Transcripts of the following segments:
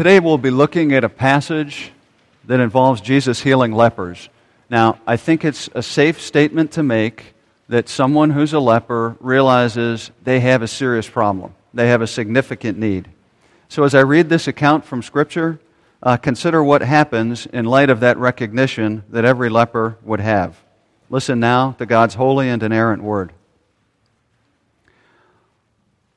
Today we'll be looking at a passage that involves Jesus healing lepers. Now, I think it's a safe statement to make that someone who's a leper realizes they have a serious problem, they have a significant need. So, as I read this account from Scripture, uh, consider what happens in light of that recognition that every leper would have. Listen now to God's holy and inerrant word.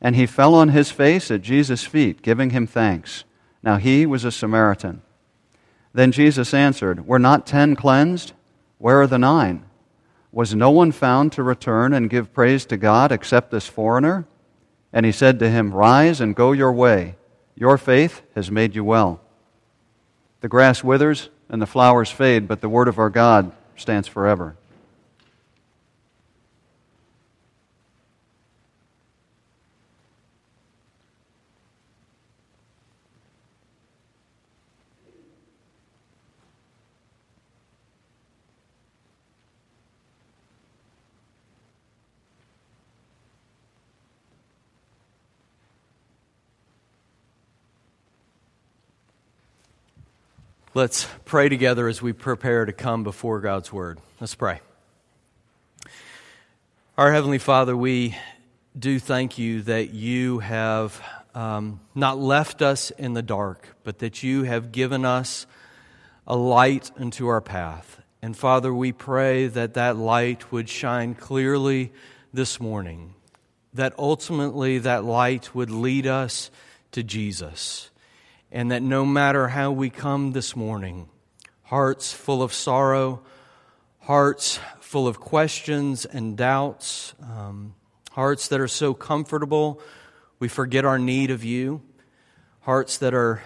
And he fell on his face at Jesus' feet, giving him thanks. Now he was a Samaritan. Then Jesus answered, Were not ten cleansed? Where are the nine? Was no one found to return and give praise to God except this foreigner? And he said to him, Rise and go your way. Your faith has made you well. The grass withers and the flowers fade, but the word of our God stands forever. Let's pray together as we prepare to come before God's Word. Let's pray. Our Heavenly Father, we do thank you that you have um, not left us in the dark, but that you have given us a light into our path. And Father, we pray that that light would shine clearly this morning, that ultimately that light would lead us to Jesus and that no matter how we come this morning, hearts full of sorrow, hearts full of questions and doubts, um, hearts that are so comfortable we forget our need of you, hearts that are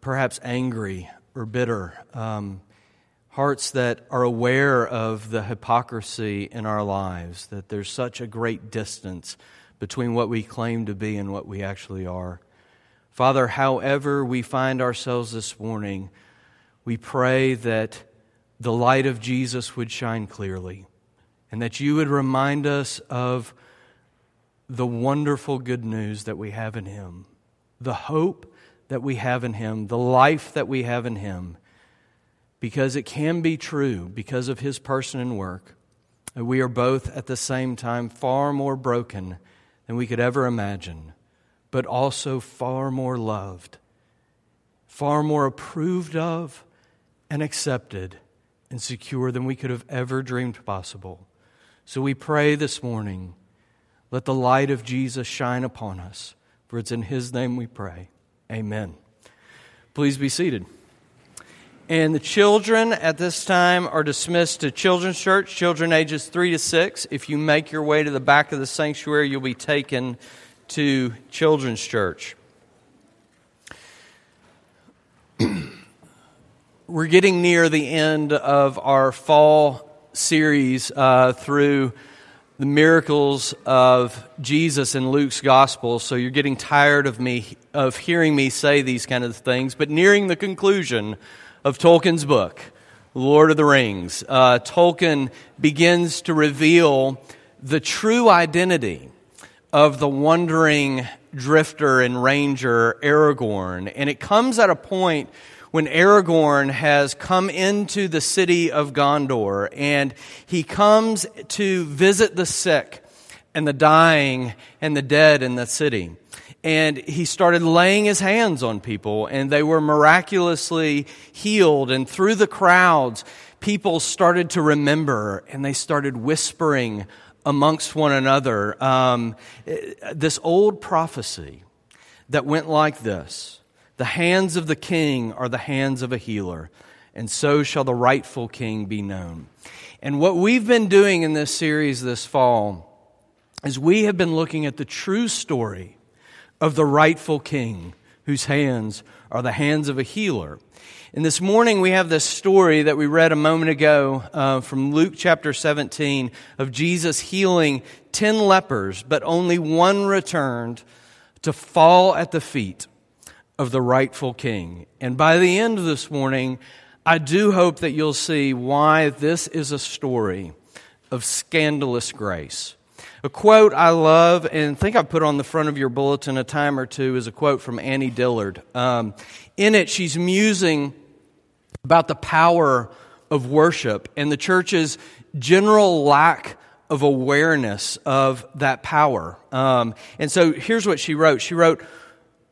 perhaps angry or bitter, um, hearts that are aware of the hypocrisy in our lives, that there's such a great distance between what we claim to be and what we actually are. Father, however we find ourselves this morning, we pray that the light of Jesus would shine clearly and that you would remind us of the wonderful good news that we have in Him, the hope that we have in Him, the life that we have in Him, because it can be true because of His person and work. We are both at the same time far more broken than we could ever imagine but also far more loved, far more approved of and accepted and secure than we could have ever dreamed possible. So we pray this morning, let the light of Jesus shine upon us, for it's in His name we pray. Amen. Please be seated. And the children at this time are dismissed to Children's Church, children ages 3 to 6. If you make your way to the back of the sanctuary, you'll be taken to Children's Church. We're getting near the end of our fall series uh, through the miracles of Jesus in Luke's gospel. So you're getting tired of me of hearing me say these kind of things, but nearing the conclusion of Tolkien's book, Lord of the Rings, uh, Tolkien begins to reveal the true identity of the wandering drifter and ranger Aragorn. And it comes at a point when Aragorn has come into the city of Gondor and he comes to visit the sick and the dying and the dead in the city. And he started laying his hands on people and they were miraculously healed. And through the crowds, people started to remember and they started whispering amongst one another um, this old prophecy that went like this The hands of the king are the hands of a healer, and so shall the rightful king be known. And what we've been doing in this series this fall is we have been looking at the true story of the rightful king whose hands are the hands of a healer. And this morning we have this story that we read a moment ago uh, from Luke chapter 17 of Jesus healing 10 lepers, but only one returned to fall at the feet of the rightful king. And by the end of this morning, I do hope that you'll see why this is a story of scandalous grace. A quote I love and think I put on the front of your bulletin a time or two is a quote from Annie Dillard. Um, in it, she's musing about the power of worship and the church's general lack of awareness of that power. Um, and so here's what she wrote She wrote,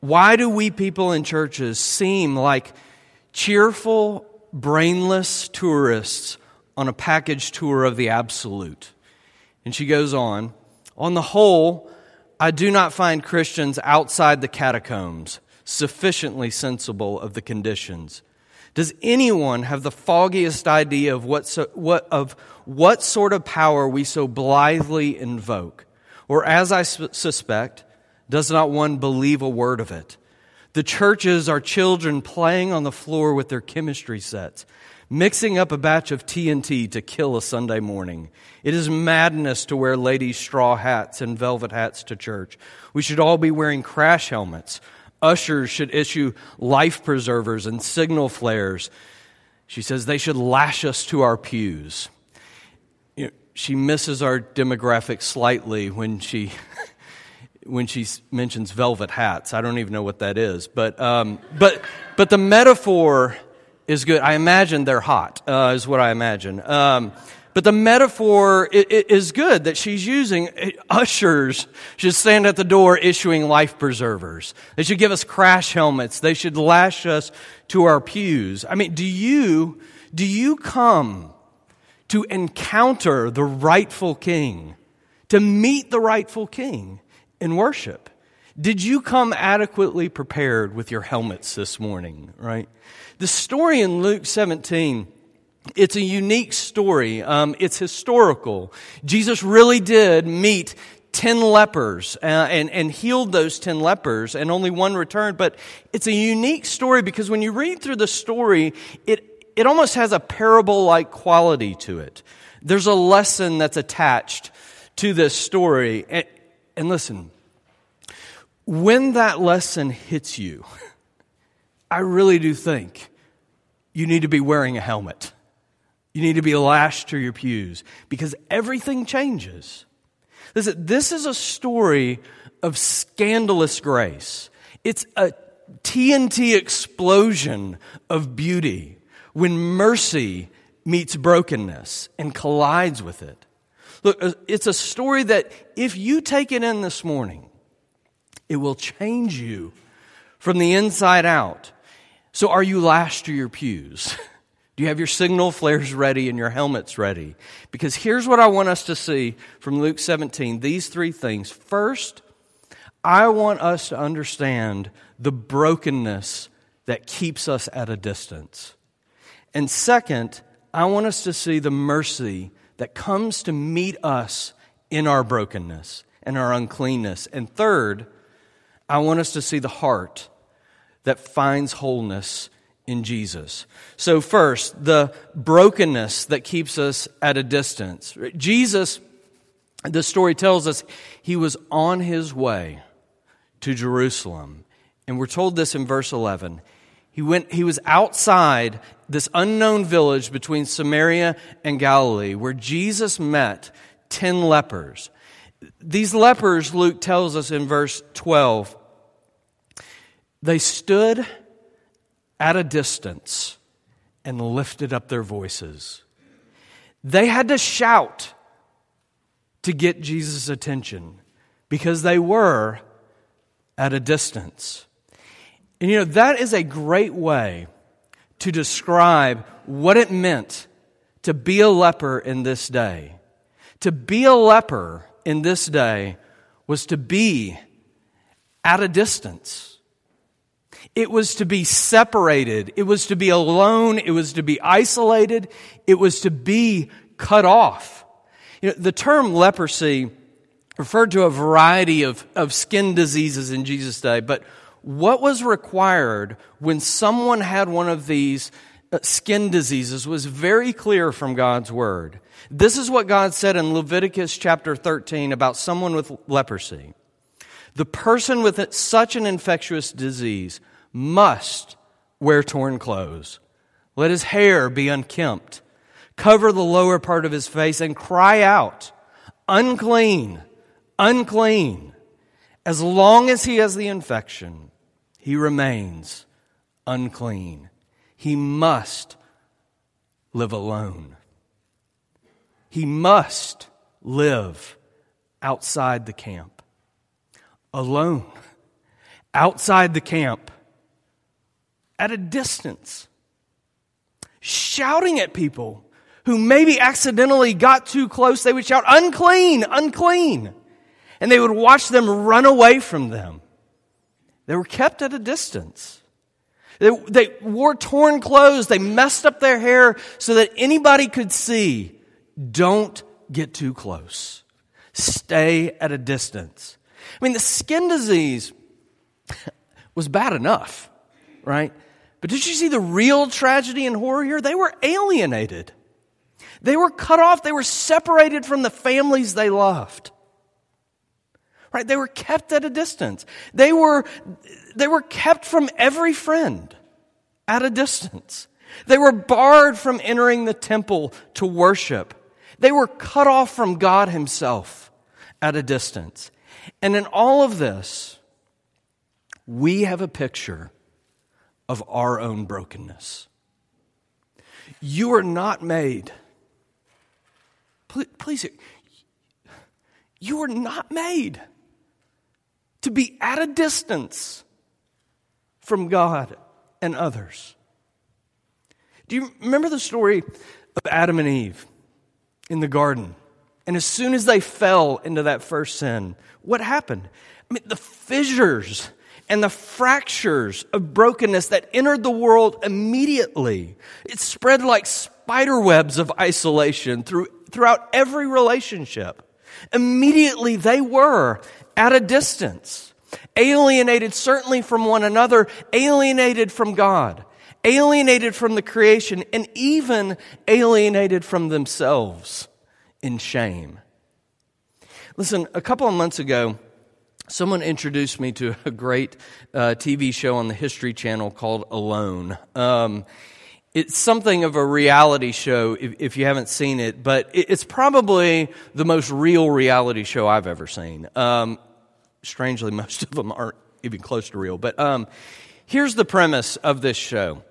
Why do we people in churches seem like cheerful, brainless tourists on a package tour of the absolute? And she goes on, On the whole, I do not find Christians outside the catacombs sufficiently sensible of the conditions does anyone have the foggiest idea of what, so, what, of what sort of power we so blithely invoke? Or, as I su- suspect, does not one believe a word of it? The churches are children playing on the floor with their chemistry sets, mixing up a batch of TNT to kill a Sunday morning. It is madness to wear ladies' straw hats and velvet hats to church. We should all be wearing crash helmets Ushers should issue life preservers and signal flares. She says they should lash us to our pews. You know, she misses our demographic slightly when she when she mentions velvet hats. I don't even know what that is, but um, but but the metaphor is good. I imagine they're hot. Uh, is what I imagine. Um, but the metaphor is good that she's using. Ushers should stand at the door issuing life preservers. They should give us crash helmets. They should lash us to our pews. I mean, do you, do you come to encounter the rightful king, to meet the rightful king in worship? Did you come adequately prepared with your helmets this morning, right? The story in Luke 17 it's a unique story. Um, it's historical. Jesus really did meet 10 lepers uh, and, and healed those 10 lepers, and only one returned. But it's a unique story because when you read through the story, it, it almost has a parable like quality to it. There's a lesson that's attached to this story. And, and listen, when that lesson hits you, I really do think you need to be wearing a helmet. You need to be lashed to your pews because everything changes. Listen, this is a story of scandalous grace. It's a TNT explosion of beauty when mercy meets brokenness and collides with it. Look, it's a story that if you take it in this morning, it will change you from the inside out. So, are you lashed to your pews? Do you have your signal flares ready and your helmets ready? Because here's what I want us to see from Luke 17 these three things. First, I want us to understand the brokenness that keeps us at a distance. And second, I want us to see the mercy that comes to meet us in our brokenness and our uncleanness. And third, I want us to see the heart that finds wholeness in Jesus. So, first, the brokenness that keeps us at a distance. Jesus, the story tells us, he was on his way to Jerusalem. And we're told this in verse 11. He, went, he was outside this unknown village between Samaria and Galilee where Jesus met 10 lepers. These lepers, Luke tells us in verse 12, they stood at a distance and lifted up their voices. They had to shout to get Jesus' attention because they were at a distance. And you know, that is a great way to describe what it meant to be a leper in this day. To be a leper in this day was to be at a distance. It was to be separated. It was to be alone. It was to be isolated. It was to be cut off. You know, the term leprosy referred to a variety of, of skin diseases in Jesus' day, but what was required when someone had one of these Uh, skin diseases was very clear from God's word. This is what God said in Leviticus chapter 13 about someone with leprosy. The person with such an infectious disease must wear torn clothes. Let his hair be unkempt. Cover the lower part of his face and cry out, unclean, unclean. As long as he has the infection, he remains unclean. He must live alone. He must live outside the camp, alone, outside the camp, at a distance, shouting at people who maybe accidentally got too close. They would shout, unclean, unclean. And they would watch them run away from them. They were kept at a distance. They, they wore torn clothes. They messed up their hair so that anybody could see don't get too close. Stay at a distance. I mean, the skin disease was bad enough, right? But did you see the real tragedy and horror here? They were alienated. They were cut off. They were separated from the families they loved. Right? They were kept at a distance. They were, they were kept from every friend at a distance. They were barred from entering the temple to worship. They were cut off from God Himself at a distance. And in all of this, we have a picture of our own brokenness. You are not made. Please, please you are not made to be at a distance from God and others. Do you remember the story of Adam and Eve? in the garden. And as soon as they fell into that first sin, what happened? I mean, the fissures and the fractures of brokenness that entered the world immediately. It spread like spider webs of isolation through, throughout every relationship. Immediately they were at a distance, alienated certainly from one another, alienated from God alienated from the creation, and even alienated from themselves in shame. Listen, a couple of months ago, someone introduced me to a great uh, TV show on the History Channel called Alone. Um, it's something of a reality show if, if you haven't seen it, but it, it's probably the most real reality show I've ever seen. Um, strangely, most of them aren't even close to real. But um, here's the premise of this show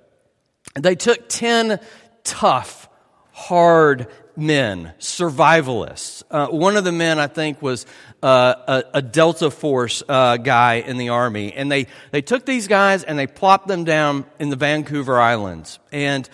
they took 10 tough, hard men, survivalists. Uh, one of the men, I think, was uh, a, a, Delta Force uh, guy in the Army. And they, they took these guys and they plopped them down in the Vancouver Islands. And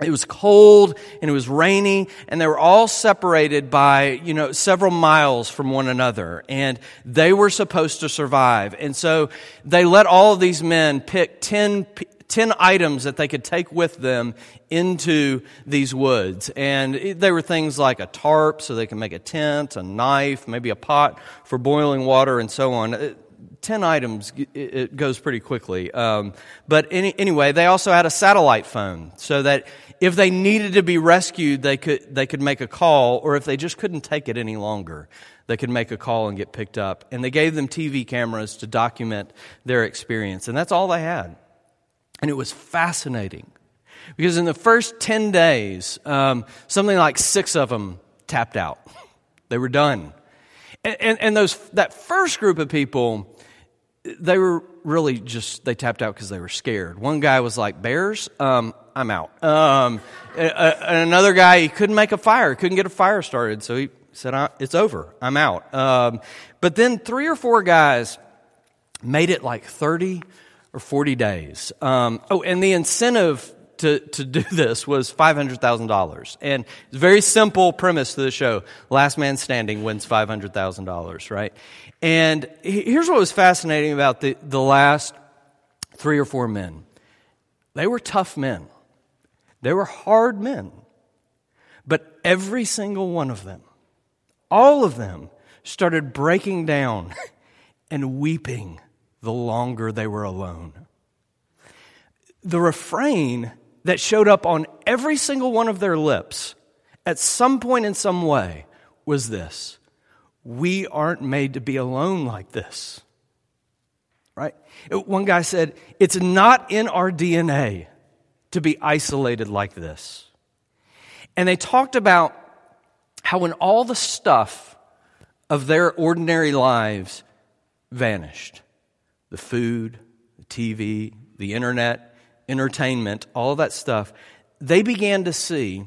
it was cold and it was rainy and they were all separated by, you know, several miles from one another and they were supposed to survive. And so they let all of these men pick 10 10 items that they could take with them into these woods. And they were things like a tarp so they can make a tent, a knife, maybe a pot for boiling water, and so on. Uh, 10 items, it goes pretty quickly. Um, but any, anyway, they also had a satellite phone so that if they needed to be rescued, they could, they could make a call, or if they just couldn't take it any longer, they could make a call and get picked up. And they gave them TV cameras to document their experience. And that's all they had. And it was fascinating because in the first 10 days, um, something like six of them tapped out. they were done. And, and, and, those, that first group of people, they were really just, they tapped out because they were scared. One guy was like, Bears? Um, I'm out. Um, and another guy, he couldn't make a fire, couldn't get a fire started. So he said, It's over. I'm out. Um, but then three or four guys made it like 30 or 40 days. Um, oh, and the incentive to, to do this was $500,000. And it's a very simple premise to the show. Last man standing wins $500,000, right? And here's what was fascinating about the, the last three or four men. They were tough men. They were hard men. But every single one of them, all of them, started breaking down and weeping the longer they were alone. The refrain that showed up on every single one of their lips at some point in some way was this We aren't made to be alone like this. Right? One guy said, It's not in our DNA to be isolated like this. And they talked about how when all the stuff of their ordinary lives vanished the food, the TV, the internet, entertainment, all that stuff they began to see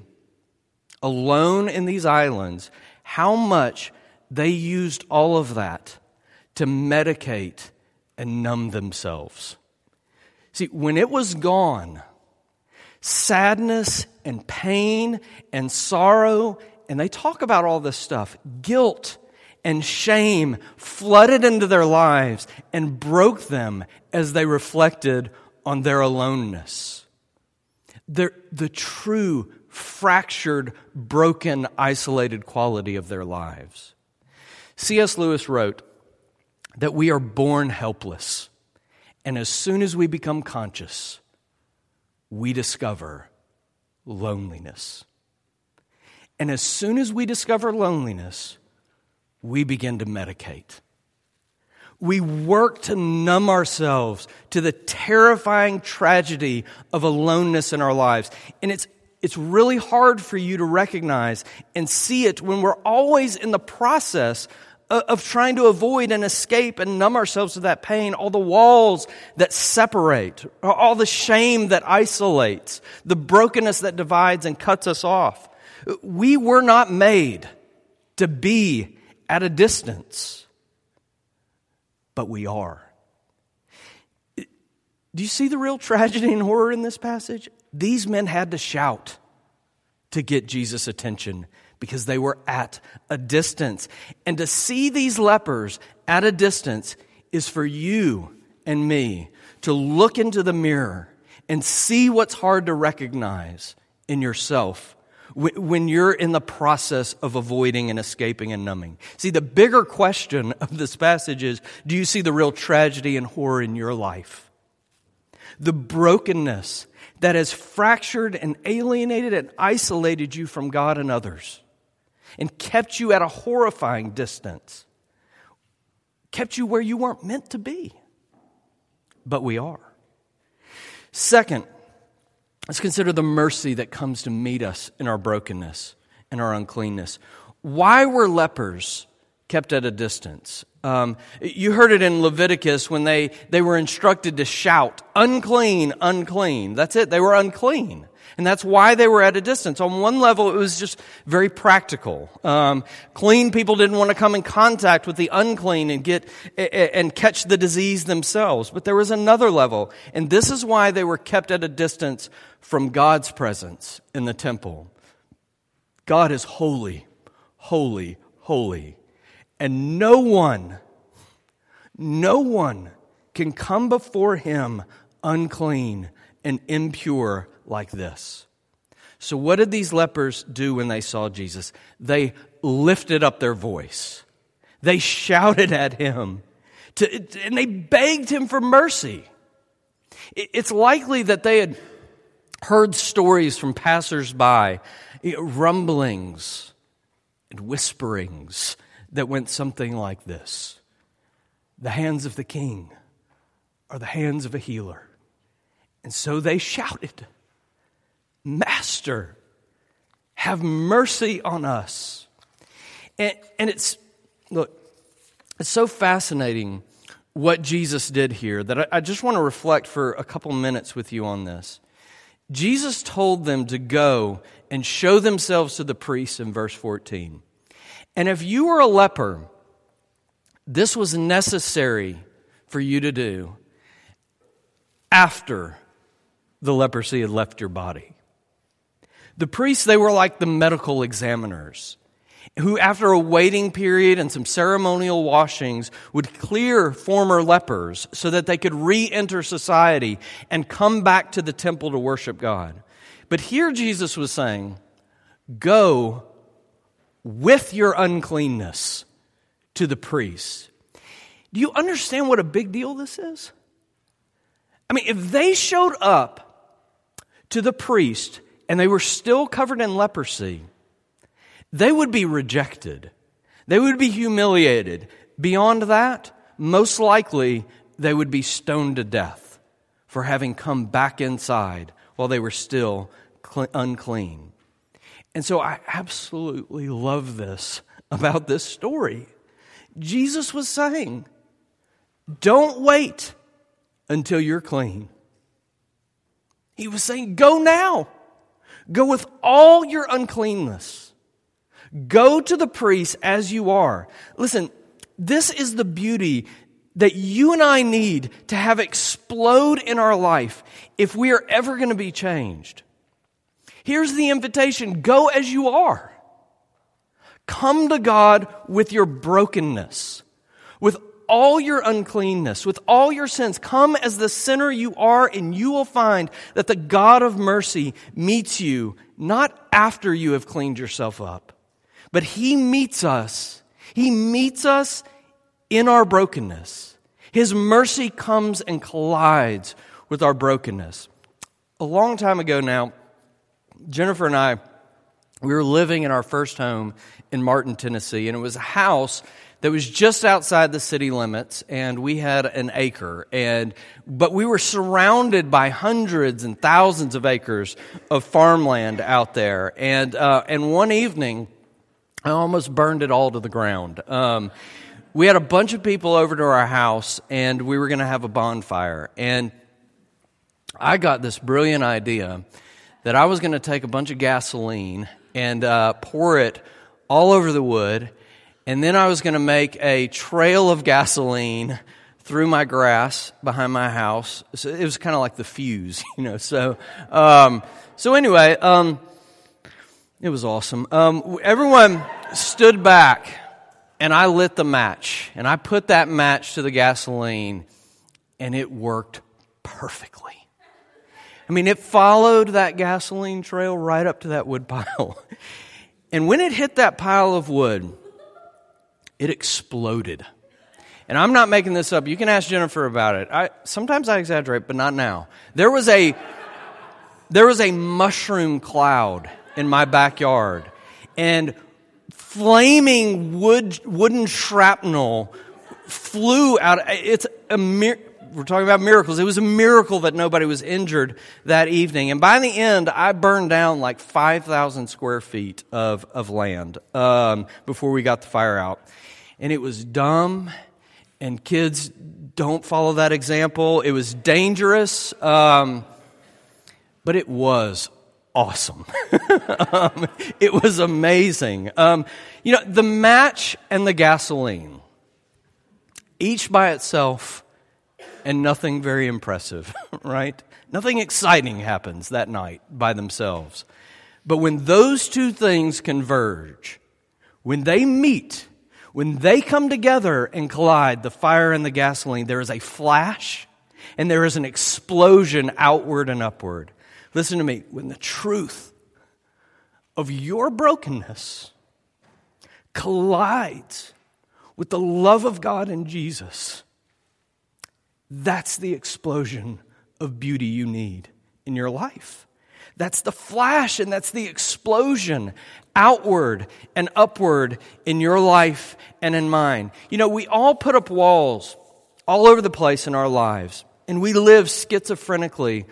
alone in these islands how much they used all of that to medicate and numb themselves. See, when it was gone, sadness and pain and sorrow, and they talk about all this stuff, guilt and shame flooded into their lives and broke them as they reflected on their aloneness. The, the true, fractured, broken, isolated quality of their lives. C.S. Lewis wrote that we are born helpless, and as soon as we become conscious, we discover loneliness. And as soon as we discover loneliness, we begin to medicate. We work to numb ourselves to the terrifying tragedy of aloneness in our lives. And it's, it's really hard for you to recognize and see it when we're always in the process of trying to avoid and escape and numb ourselves to that pain, all the walls that separate, all the shame that isolates, the brokenness that divides and cuts us off. We were not made to be at a distance, but we are. Do you see the real tragedy and horror in this passage? These men had to shout to get Jesus' attention because they were at a distance. And to see these lepers at a distance is for you and me to look into the mirror and see what's hard to recognize in yourself when you're in the process of avoiding and escaping and numbing. See, the bigger question of this passage is do you see the real tragedy and horror in your life? The brokenness that has fractured and alienated and isolated you from God and others and kept you at a horrifying distance, kept you where you weren't meant to be. But we are. Second, let's consider the mercy that comes to meet us in our brokenness and our uncleanness. Why were lepers kept at a distance? Um, you heard it in Leviticus when they, they were instructed to shout, unclean, unclean. That's it, they were unclean. And that's why they were at a distance. On one level, it was just very practical. Um, clean people didn't want to come in contact with the unclean and get and catch the disease themselves. But there was another level, and this is why they were kept at a distance from God's presence in the temple. God is holy, holy, holy, and no one, no one can come before Him unclean and impure like this. So, what did these lepers do when they saw Jesus? They lifted up their voice, they shouted at him, to, and they begged him for mercy. It's likely that they had heard stories from passersby, rumblings and whisperings that went something like this The hands of the king are the hands of a healer. And so they shouted. Master, have mercy on us. And, and it's, look, it's so fascinating what Jesus did here that I, I just want to reflect for a couple minutes with you on this. Jesus told them to go and show themselves to the priests in verse 14. And if you were a leper, this was necessary for you to do after the leprosy had left your body. The priests, they were like the medical examiners who, after a waiting period and some ceremonial washings, would clear former lepers so that they could re enter society and come back to the temple to worship God. But here Jesus was saying, Go with your uncleanness to the priests. Do you understand what a big deal this is? I mean, if they showed up to the priest and they were still covered in leprosy, they would be rejected. They would be humiliated. Beyond that, most likely they would be stoned to death for having come back inside while they were still unclean. And so I absolutely love this about this story. Jesus was saying, don't wait until you're clean. He was saying, go now. Go with all your uncleanness. Go to the priest as you are. Listen, this is the beauty that you and I need to have explode in our life if we are ever going to be changed. Here's the invitation go as you are. Come to God with your brokenness, with all your uncleanness, with all your sins. Come as the sinner you are, and you will find that the God of mercy meets you not after you have cleaned yourself up, but He meets us. He meets us in our brokenness. His mercy comes and collides with our brokenness. A long time ago now, Jennifer and I, we were living in our first home in Martin, Tennessee, and it was a house that was just outside the city limits and we had an acre. And but we were surrounded by hundreds and thousands of acres of farmland out there. And uh, and one evening i almost burned it all to the ground. Um, we had a bunch of people over to our house and we were going to have a bonfire. And i got this brilliant idea that I was going to take a bunch of gasoline and uh, pour it all over the wood, and then I was going to make a trail of gasoline through my grass behind my house. So it was kind of like the fuse, you know. So, um, so anyway, um, it was awesome. Um, everyone stood back, and I lit the match, and I put that match to the gasoline, and it worked perfectly. I mean, it followed that gasoline trail right up to that wood pile. And when it hit that pile of wood, it exploded. And I'm not making this up. You can ask Jennifer about it. I, sometimes I exaggerate, but not now. There was a there was a mushroom cloud in my backyard, and flaming wood wooden shrapnel flew out. It's a mir- we're talking about miracles. It was a miracle that nobody was injured that evening. And by the end, I burned down like 5,000 square feet of, of land um, before we got the fire out. And it was dumb, and kids don't follow that example. It was dangerous, um, but it was awesome. um, it was amazing. Um, you know, the match and the gasoline, each by itself, and nothing very impressive, right? Nothing exciting happens that night by themselves. But when those two things converge, when they meet, when they come together and collide, the fire and the gasoline, there is a flash and there is an explosion outward and upward. Listen to me. When the truth of your brokenness collides with the love of God and Jesus, that's the explosion of beauty you need in your life. That's the flash and that's the explosion outward and upward in your life and in mine. You know, we all put up walls all over the place in our lives, and we live schizophrenically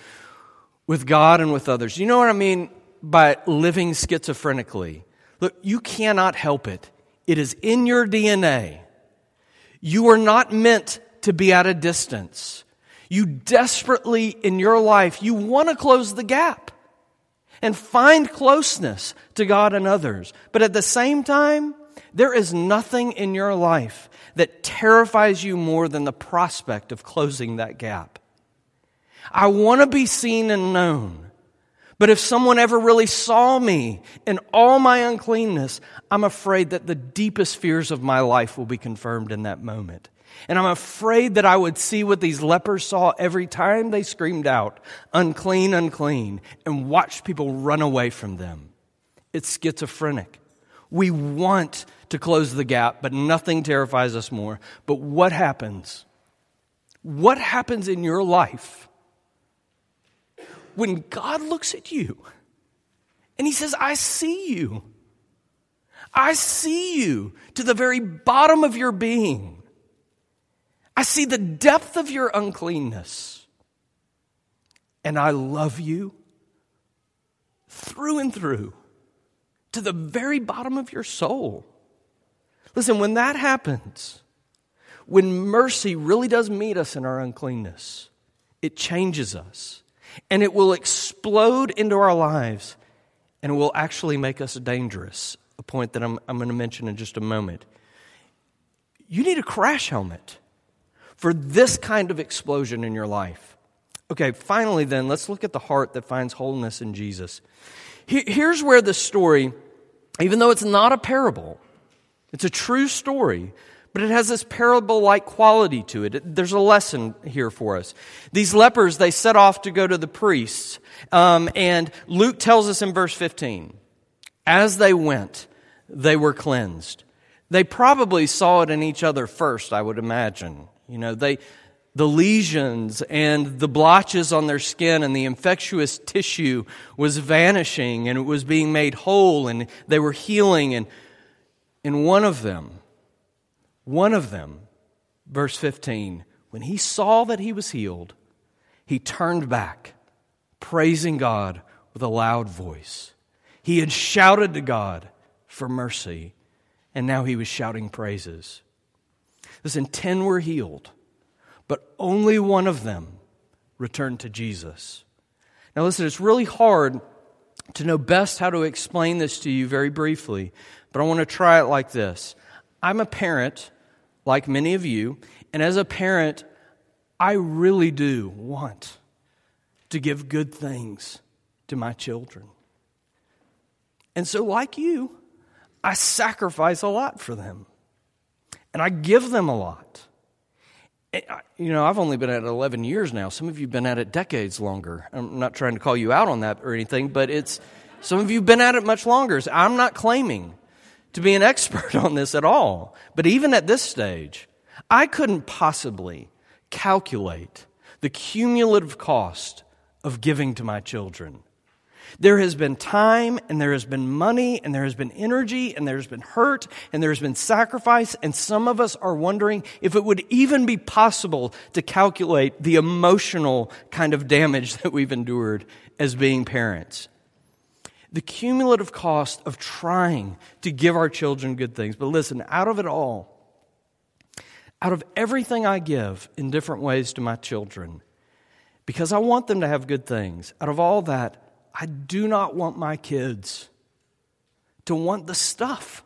with God and with others. You know what I mean by living schizophrenically? Look, you cannot help it, it is in your DNA. You are not meant to be at a distance. You desperately in your life, you want to close the gap and find closeness to God and others. But at the same time, there is nothing in your life that terrifies you more than the prospect of closing that gap. I want to be seen and known. But if someone ever really saw me in all my uncleanness, I'm afraid that the deepest fears of my life will be confirmed in that moment. And I'm afraid that I would see what these lepers saw every time they screamed out, unclean, unclean, and watch people run away from them. It's schizophrenic. We want to close the gap, but nothing terrifies us more. But what happens? What happens in your life when God looks at you and He says, I see you? I see you to the very bottom of your being. I see the depth of your uncleanness. And I love you through and through to the very bottom of your soul. Listen, when that happens, when mercy really does meet us in our uncleanness, it changes us and it will explode into our lives and will actually make us dangerous. A point that I'm, I'm going to mention in just a moment. You need a crash helmet for this kind of explosion in your life. Okay, finally, then, let's look at the heart that finds wholeness in Jesus. Here's where the story, even though it's not a parable, it's a true story, but it has this parable like quality to it. There's a lesson here for us. These lepers, they set off to go to the priests. Um, and Luke tells us in verse 15 as they went, they were cleansed. They probably saw it in each other first, I would imagine. You know, they, the lesions and the blotches on their skin and the infectious tissue was vanishing and it was being made whole and they were healing. And, and one of them, one of them, verse 15, when he saw that he was healed, he turned back, praising God with a loud voice. He had shouted to God for mercy, and now he was shouting praises. Listen, ten were healed but only one of them returned to Jesus. Now, listen, it's really hard to know best how to explain this to you very briefly, but I want to try it like this. I'm a parent, like many of you, and as a parent, I really do want to give good things to my children. And so, like you, I sacrifice a lot for them, and I give them a lot. You know, I've only been at it 11 years now. Some of you have been at it decades longer. I'm not trying to call you out on that or anything, but it's some of you have been at it much longer. So I'm not claiming to be an expert on this at all. But even at this stage, I couldn't possibly calculate the cumulative cost of giving to my children. There has been time, and there has been money, and there has been energy, and there's been hurt, and there's been sacrifice, and some of us are wondering if it would even be possible to calculate the emotional kind of damage that we've endured as being parents. The cumulative cost of trying to give our children good things. But listen, out of it all, out of everything I give in different ways to my children, because I want them to have good things, out of all that, I do not want my kids to want the stuff.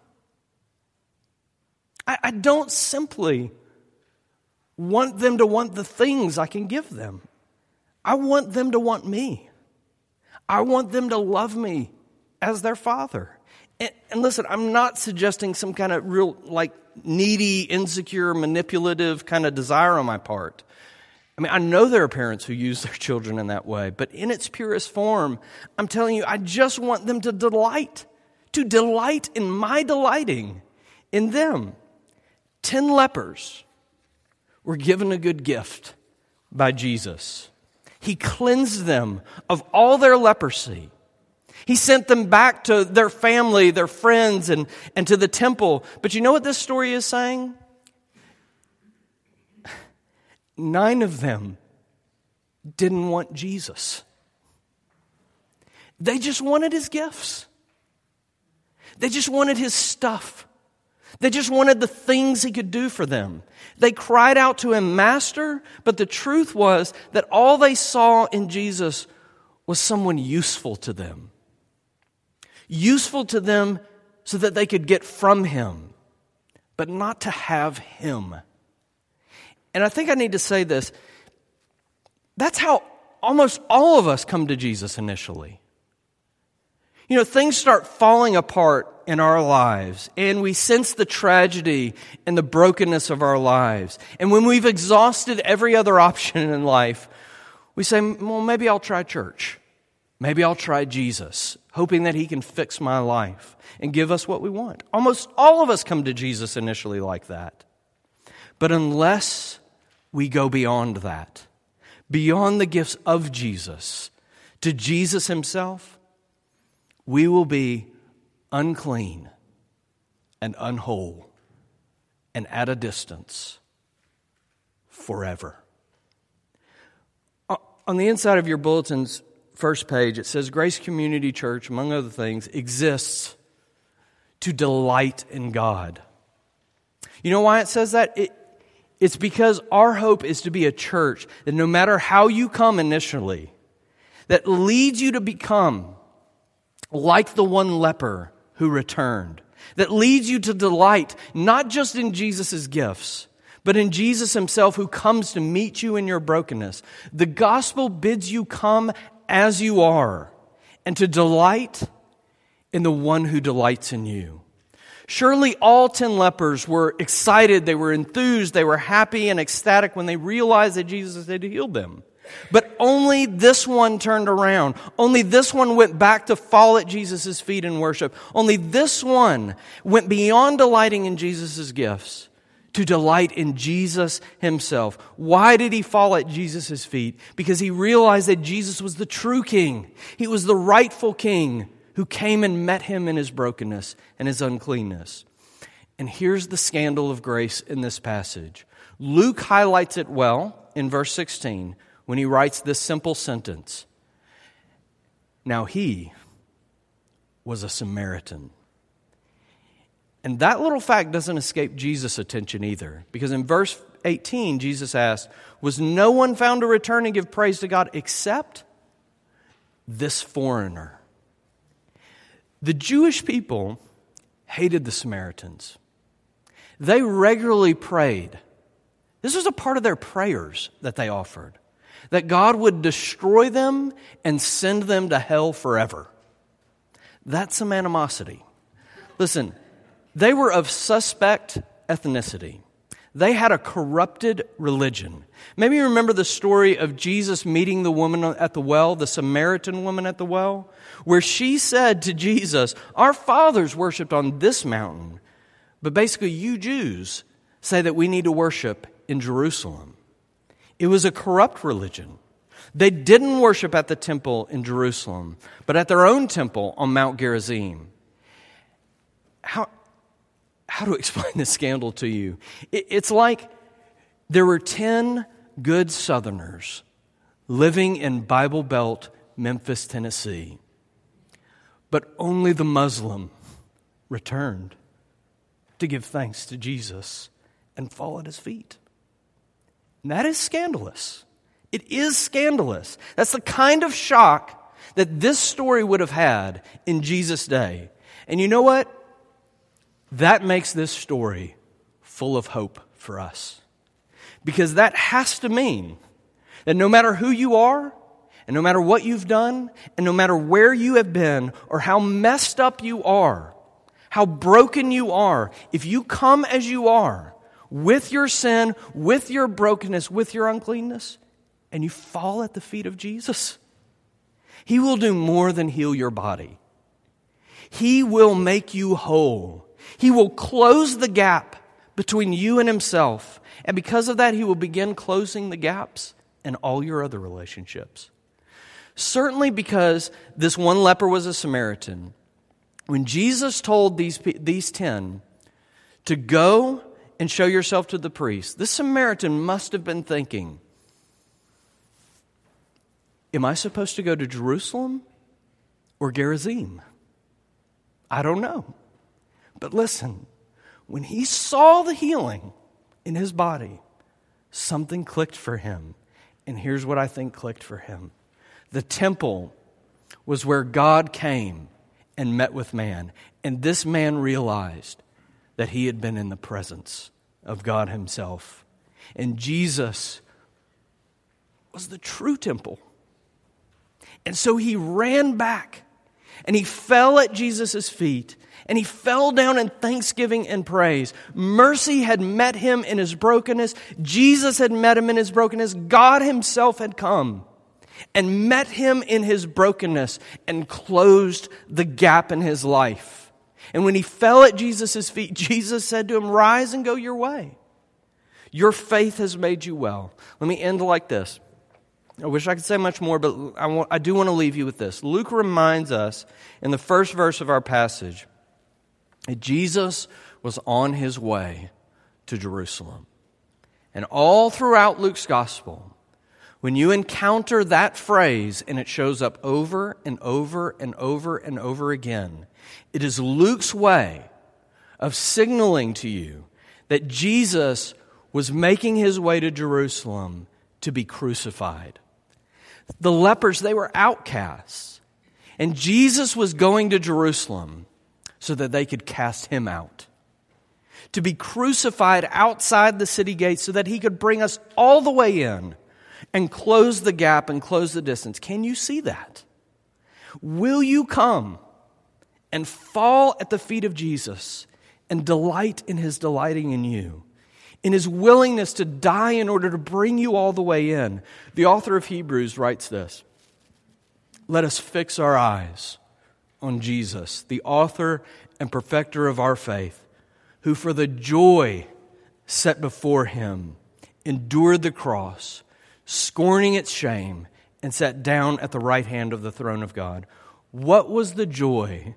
I, I don't simply want them to want the things I can give them. I want them to want me. I want them to love me as their father. And, and, listen, I'm not suggesting some kind of real, like, needy, insecure, manipulative kind of desire on my part. I mean, I know there are parents who use their children in that way, but in its purest form, I'm telling you, I just want them to delight, to delight in my delighting in them. Ten lepers were given a good gift by Jesus. He cleansed them of all their leprosy. He sent them back to their family, their friends, and, and to the temple. But you know what this story is saying? Nine of them didn't want Jesus. They just wanted his gifts. They just wanted his stuff. They just wanted the things he could do for them. They cried out to him, Master, but the truth was that all they saw in Jesus was someone useful to them. Useful to them so that they could get from him, but not to have him. And I think I need to say this. That's how almost all of us come to Jesus initially. You know, things start falling apart in our lives, and we sense the tragedy and the brokenness of our lives. And when we've exhausted every other option in life, we say, well, maybe I'll try church. Maybe I'll try Jesus. hoping that He can fix my life and give us what we want. Almost all of us come to Jesus initially like that. But unless we go beyond that, beyond the gifts of Jesus, to Jesus Himself, we will be unclean and unwhole and at a distance forever. On the inside of your bulletin's first page, it says Grace Community Church, among other things, exists to delight in God. You know why it says that? It, it's because our hope is to be a church that no matter how you come initially, that leads you to become like the one leper who returned, that leads you to delight not just in Jesus' gifts, but in Jesus himself who comes to meet you in your brokenness. The gospel bids you come as you are and to delight in the one who delights in you. Surely all 10 lepers were excited, they were enthused, they were happy and ecstatic when they realized that Jesus had healed them. But only this one turned around. Only this one went back to fall at Jesus' feet in worship. Only this one went beyond delighting in Jesus' gifts to delight in Jesus himself. Why did he fall at Jesus' feet? Because he realized that Jesus was the true king. He was the rightful king who came and met him in his brokenness and his uncleanness. And here's the scandal of grace in this passage. Luke highlights it well in verse 16 when he writes this simple sentence Now he was a Samaritan. And that little fact doesn't escape Jesus' attention either, because in verse 18, Jesus asked, Was no one found to return and give praise to God except this foreigner? The Jewish people hated the Samaritans. They regularly prayed. This was a part of their prayers that they offered that God would destroy them and send them to hell forever. That's some animosity. Listen, they were of suspect ethnicity. They had a corrupted religion. Maybe you remember the story of Jesus meeting the woman at the well, the Samaritan woman at the well, where she said to Jesus, Our fathers worshiped on this mountain, but basically, you Jews say that we need to worship in Jerusalem. It was a corrupt religion. They didn't worship at the temple in Jerusalem, but at their own temple on Mount Gerizim. How, how to explain this scandal to you? It, it's like there were 10 good Southerners living in Bible Belt, Memphis, Tennessee, but only the Muslim returned to give thanks to Jesus and fall at his feet. And that is scandalous. It is scandalous. That's the kind of shock that this story would have had in Jesus' day. And you know what? That makes this story full of hope for us. Because that has to mean that no matter who you are, and no matter what you've done, and no matter where you have been, or how messed up you are, how broken you are, if you come as you are, with your sin, with your brokenness, with your uncleanness, and you fall at the feet of Jesus, He will do more than heal your body. He will make you whole. He will close the gap between you and Himself. And because of that, He will begin closing the gaps in all your other relationships. Certainly because this one leper was a Samaritan. When Jesus told these, these ten to go and show yourself to the priest. This Samaritan must have been thinking, Am I supposed to go to Jerusalem or Gerizim? I don't know. But listen, when he saw the healing in his body, something clicked for him. And here's what I think clicked for him the temple was where God came and met with man. And this man realized that he had been in the presence of God Himself. And Jesus was the true temple. And so he ran back and he fell at Jesus' feet and he fell down in thanksgiving and praise. Mercy had met him in his brokenness. Jesus had met him in his brokenness. God himself had come and met him in his brokenness and closed the gap in his life. And when he fell at Jesus' feet, Jesus said to him, Rise and go your way. Your faith has made you well. Let me end like this. I wish I could say much more, but I, want, I do want to leave you with this. Luke reminds us in the first verse of our passage Jesus was on his way to Jerusalem. And all throughout Luke's gospel, when you encounter that phrase and it shows up over and over and over and over again, it is Luke's way of signaling to you that Jesus was making his way to Jerusalem to be crucified. The lepers, they were outcasts. And Jesus was going to Jerusalem so that they could cast him out to be crucified outside the city gates so that he could bring us all the way in and close the gap and close the distance. Can you see that? Will you come and fall at the feet of Jesus and delight in his delighting in you? in his willingness to die in order to bring you all the way in. The author of Hebrews writes this Let us fix our eyes on Jesus, the author and perfecter of our faith who for the joy set before him endured the cross, scorning its shame, and sat down at the right hand of the throne of God. What was the joy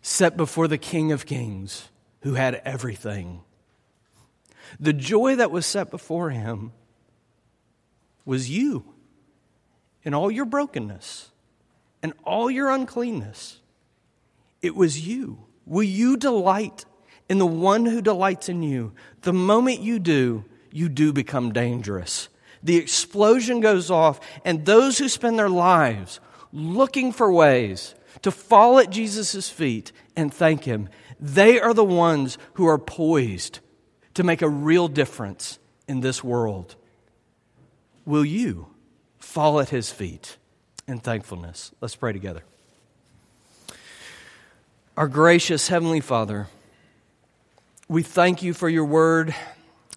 set before the King of Kings who had everything? The joy that was set before him was you in all your brokenness and all your uncleanness. It was you. Will you delight in the one who delights in you, the moment you do, you do become dangerous. The explosion goes off, and those who spend their lives looking for ways to fall at Jesus' feet and thank Him, they are the ones who are poised to make a real difference in this world. Will you fall at His feet in thankfulness? Let's pray together. Our gracious Heavenly Father, we thank you for your word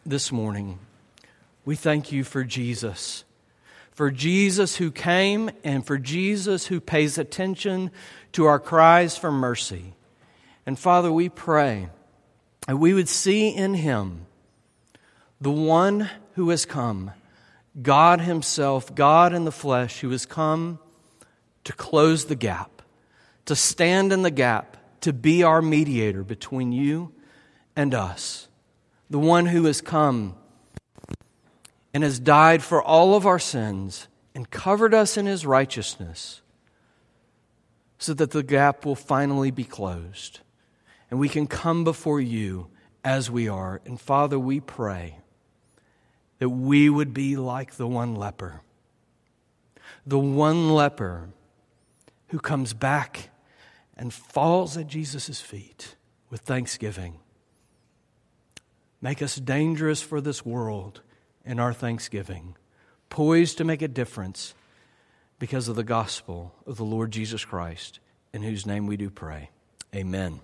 this morning. We thank you for Jesus. For Jesus who came and for Jesus who pays attention to our cries for mercy. And Father, we pray that we would see in him the one who has come, God Himself, God in the flesh, who has come to close the gap, to stand in the gap, to be our mediator between you and us, the one who has come and has died for all of our sins and covered us in his righteousness so that the gap will finally be closed and we can come before you as we are. And Father, we pray that we would be like the one leper. The one leper who comes back and falls at Jesus' feet with thanksgiving make us dangerous for this world in our thanksgiving, poised to make a difference because of the gospel of the Lord Jesus Christ, in whose name we do pray. Amen.